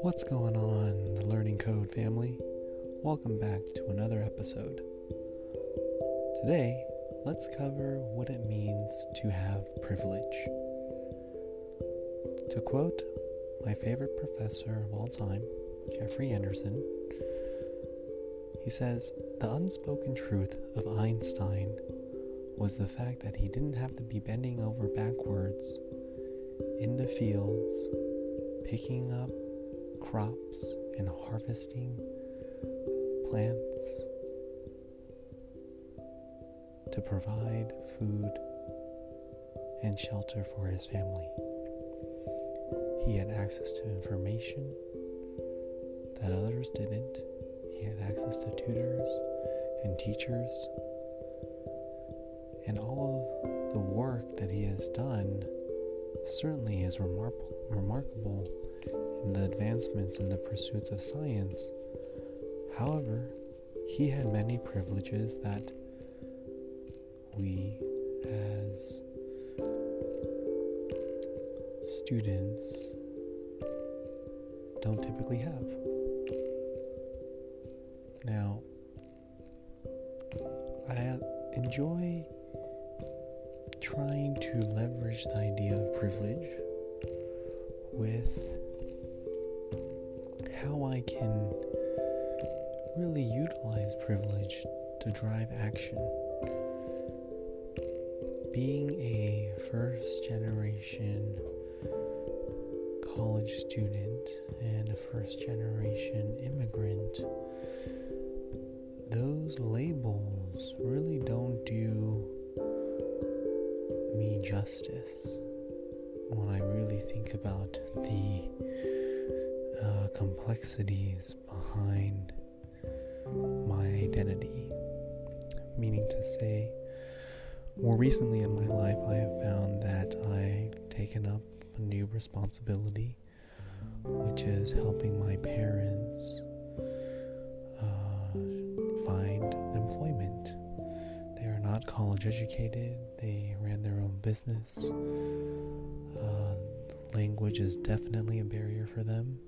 What's going on, the Learning Code family? Welcome back to another episode. Today, let's cover what it means to have privilege. To quote my favorite professor of all time, Jeffrey Anderson, he says, The unspoken truth of Einstein was the fact that he didn't have to be bending over backwards in the fields, picking up crops and harvesting plants to provide food and shelter for his family. He had access to information that others didn't. He had access to tutors and teachers. And all of the work that he has done certainly is remar- remarkable in the advancements in the pursuits of science. However, he had many privileges that we as students don't typically have. Now, I enjoy trying to leverage the idea of privilege with how I can really utilize privilege to drive action. Being a first generation college student and a first generation immigrant, those labels really don't do me justice when I really think about the uh, complexities behind my identity. Meaning to say, more recently in my life, I have found that I've taken up a new responsibility, which is helping my parents college educated, they ran their own business. Uh, language is definitely a barrier for them.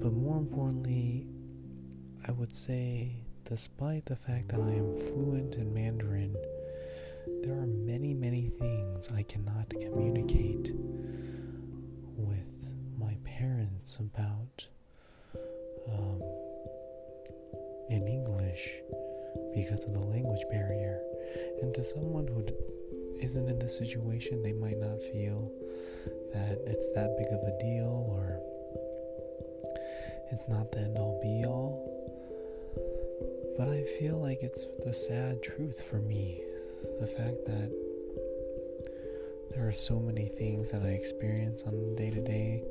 But more importantly, I would say, despite the fact that I am fluent in Mandarin, there are many, many things I cannot communicate with my parents about um, in English because of the language barrier. And to someone who isn't in this situation, they might not feel that it's that big of a deal or it's not the end all be all. But I feel like it's the sad truth for me. The fact that there are so many things that I experience on day to day,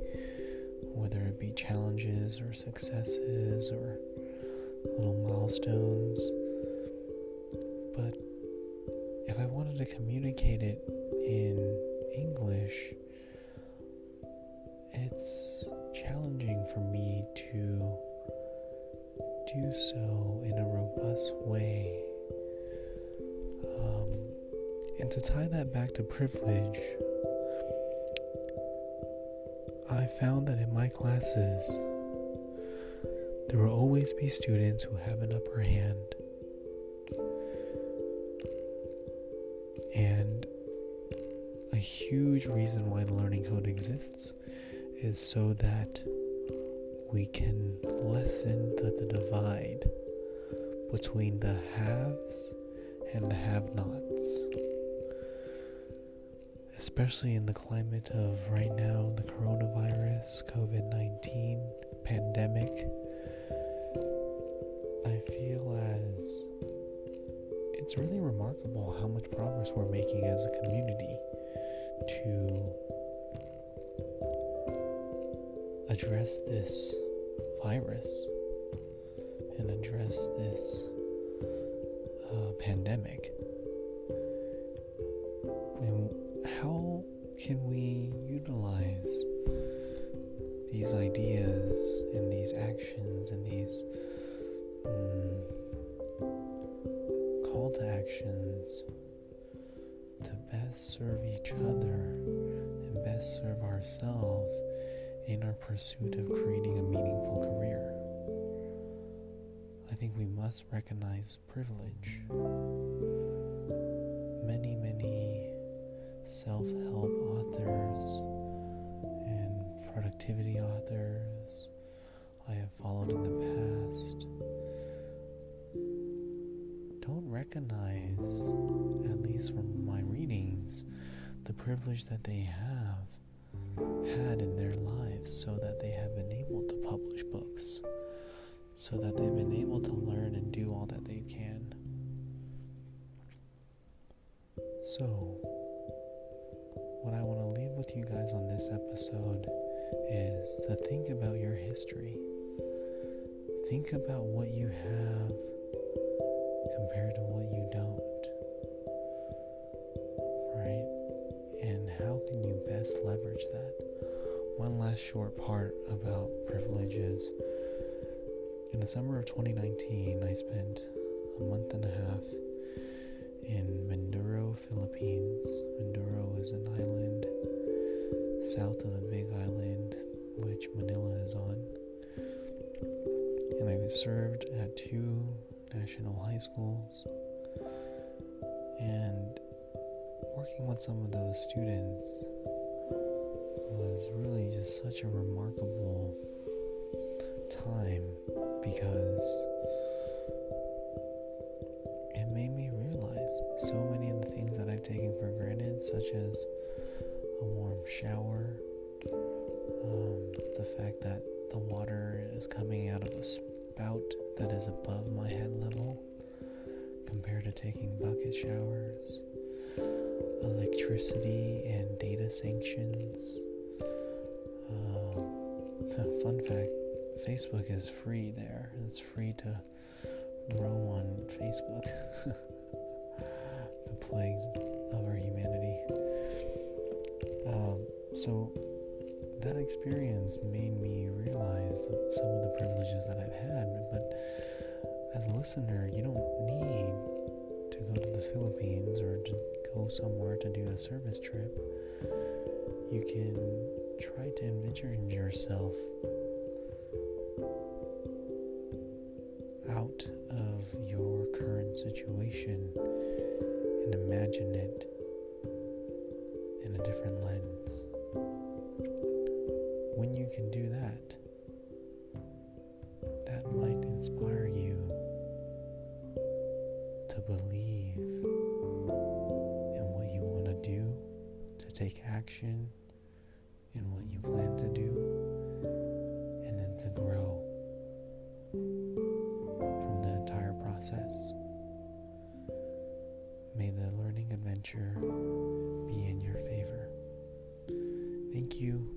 whether it be challenges or successes or little milestones. But if I wanted to communicate it in English, it's challenging for me to do so in a robust way. Um, and to tie that back to privilege, I found that in my classes, there will always be students who have an upper hand. Huge reason why the Learning Code exists is so that we can lessen the, the divide between the haves and the have nots. Especially in the climate of right now, the coronavirus, COVID 19 pandemic, I feel as it's really remarkable how much progress we're making as a community to address this virus and address this uh, pandemic. And how can we utilize these ideas and these actions and these um, call to actions best serve each other and best serve ourselves in our pursuit of creating a meaningful career. I think we must recognize privilege. Many, many self help authors and productivity authors I have followed in the past recognize, at least from my readings, the privilege that they have had in their lives so that they have been able to publish books, so that they've been able to learn and do all that they can. So, what I want to leave with you guys on this episode is to think about your history. Think about what you have compared to what you don't. Right? And how can you best leverage that? One last short part about privileges. In the summer of 2019, I spent a month and a half in Mindoro, Philippines. Mindoro is an island south of the Big Island, which Manila is on. And I was served at two national high schools. And working with some of those students was really just such a remarkable time because it made me realize so many of the things that I've taken for granted, such as a warm shower, um, the fact that the water is coming out of a spout that is above my head level compared to taking bucket showers, electricity and data sanctions. Um, fun fact Facebook is free there, it's free to roam on Facebook. the plague of our humanity. Um, so, that experience made me realize some of the privileges that I've had. But as a listener, you don't need to go to the Philippines or to go somewhere to do a service trip. You can try to envision yourself out of your current situation and imagine it in a different lens when you can do that, that might inspire you to believe in what you want to do, to take action in what you plan to do, and then to grow from the entire process. May the learning adventure be in your favor. Thank you